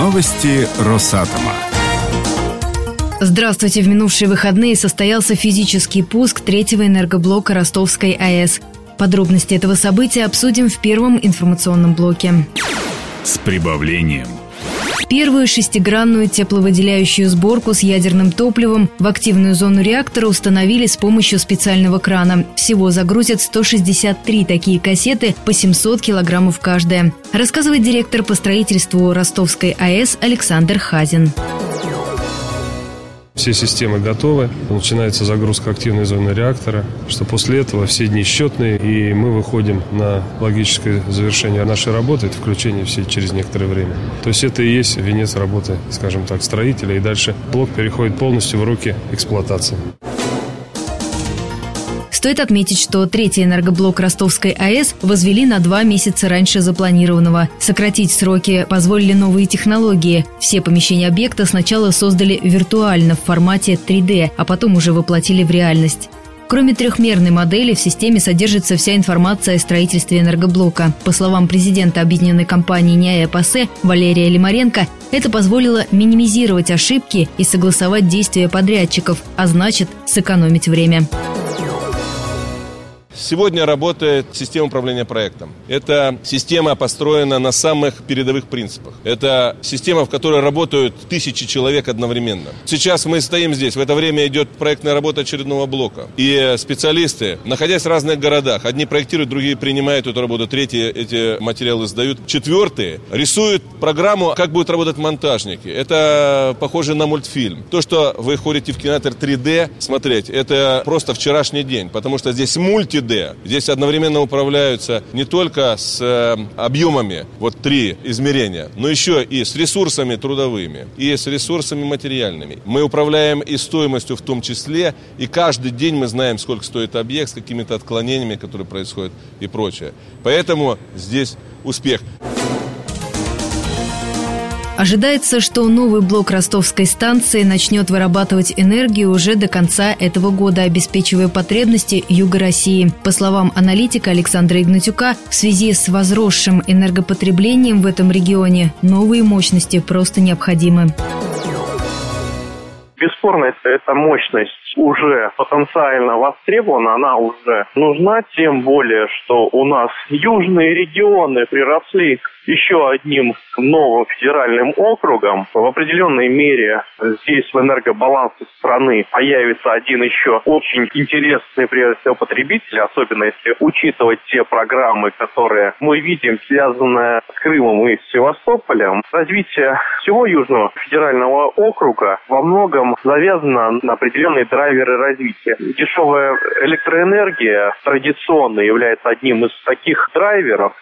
Новости Росатома. Здравствуйте. В минувшие выходные состоялся физический пуск третьего энергоблока Ростовской АЭС. Подробности этого события обсудим в первом информационном блоке. С прибавлением – Первую шестигранную тепловыделяющую сборку с ядерным топливом в активную зону реактора установили с помощью специального крана. Всего загрузят 163 такие кассеты по 700 килограммов каждая. Рассказывает директор по строительству Ростовской АЭС Александр Хазин. Все системы готовы, начинается загрузка активной зоны реактора, что после этого все дни счетные, и мы выходим на логическое завершение нашей работы, это включение все через некоторое время. То есть это и есть венец работы, скажем так, строителя, и дальше блок переходит полностью в руки эксплуатации. Стоит отметить, что третий энергоблок Ростовской АЭС возвели на два месяца раньше запланированного. Сократить сроки позволили новые технологии. Все помещения объекта сначала создали виртуально в формате 3D, а потом уже воплотили в реальность. Кроме трехмерной модели, в системе содержится вся информация о строительстве энергоблока. По словам президента объединенной компании ПАСЕ Валерия Лимаренко, это позволило минимизировать ошибки и согласовать действия подрядчиков, а значит сэкономить время. Сегодня работает система управления проектом. Эта система построена на самых передовых принципах. Это система, в которой работают тысячи человек одновременно. Сейчас мы стоим здесь, в это время идет проектная работа очередного блока. И специалисты, находясь в разных городах, одни проектируют, другие принимают эту работу, третьи эти материалы сдают, четвертые рисуют программу, как будут работать монтажники. Это похоже на мультфильм. То, что вы ходите в кинотеатр 3D смотреть, это просто вчерашний день, потому что здесь мульти 3D. Здесь одновременно управляются не только с э, объемами, вот три измерения, но еще и с ресурсами трудовыми, и с ресурсами материальными. Мы управляем и стоимостью в том числе, и каждый день мы знаем, сколько стоит объект, с какими-то отклонениями, которые происходят и прочее. Поэтому здесь успех. Ожидается, что новый блок ростовской станции начнет вырабатывать энергию уже до конца этого года, обеспечивая потребности Юга России. По словам аналитика Александра Игнатюка, в связи с возросшим энергопотреблением в этом регионе новые мощности просто необходимы. Бесспорно, эта мощность уже потенциально востребована, она уже нужна, тем более, что у нас южные регионы приросли еще одним новым федеральным округом. В определенной мере здесь в энергобалансе страны появится один еще очень интересный, прежде всего, потребитель, особенно если учитывать те программы, которые мы видим, связанные с Крымом и с Севастополем. Развитие всего Южного федерального округа во многом завязано на определенные драйверы развития. Дешевая электроэнергия традиционно является одним из таких драйверов.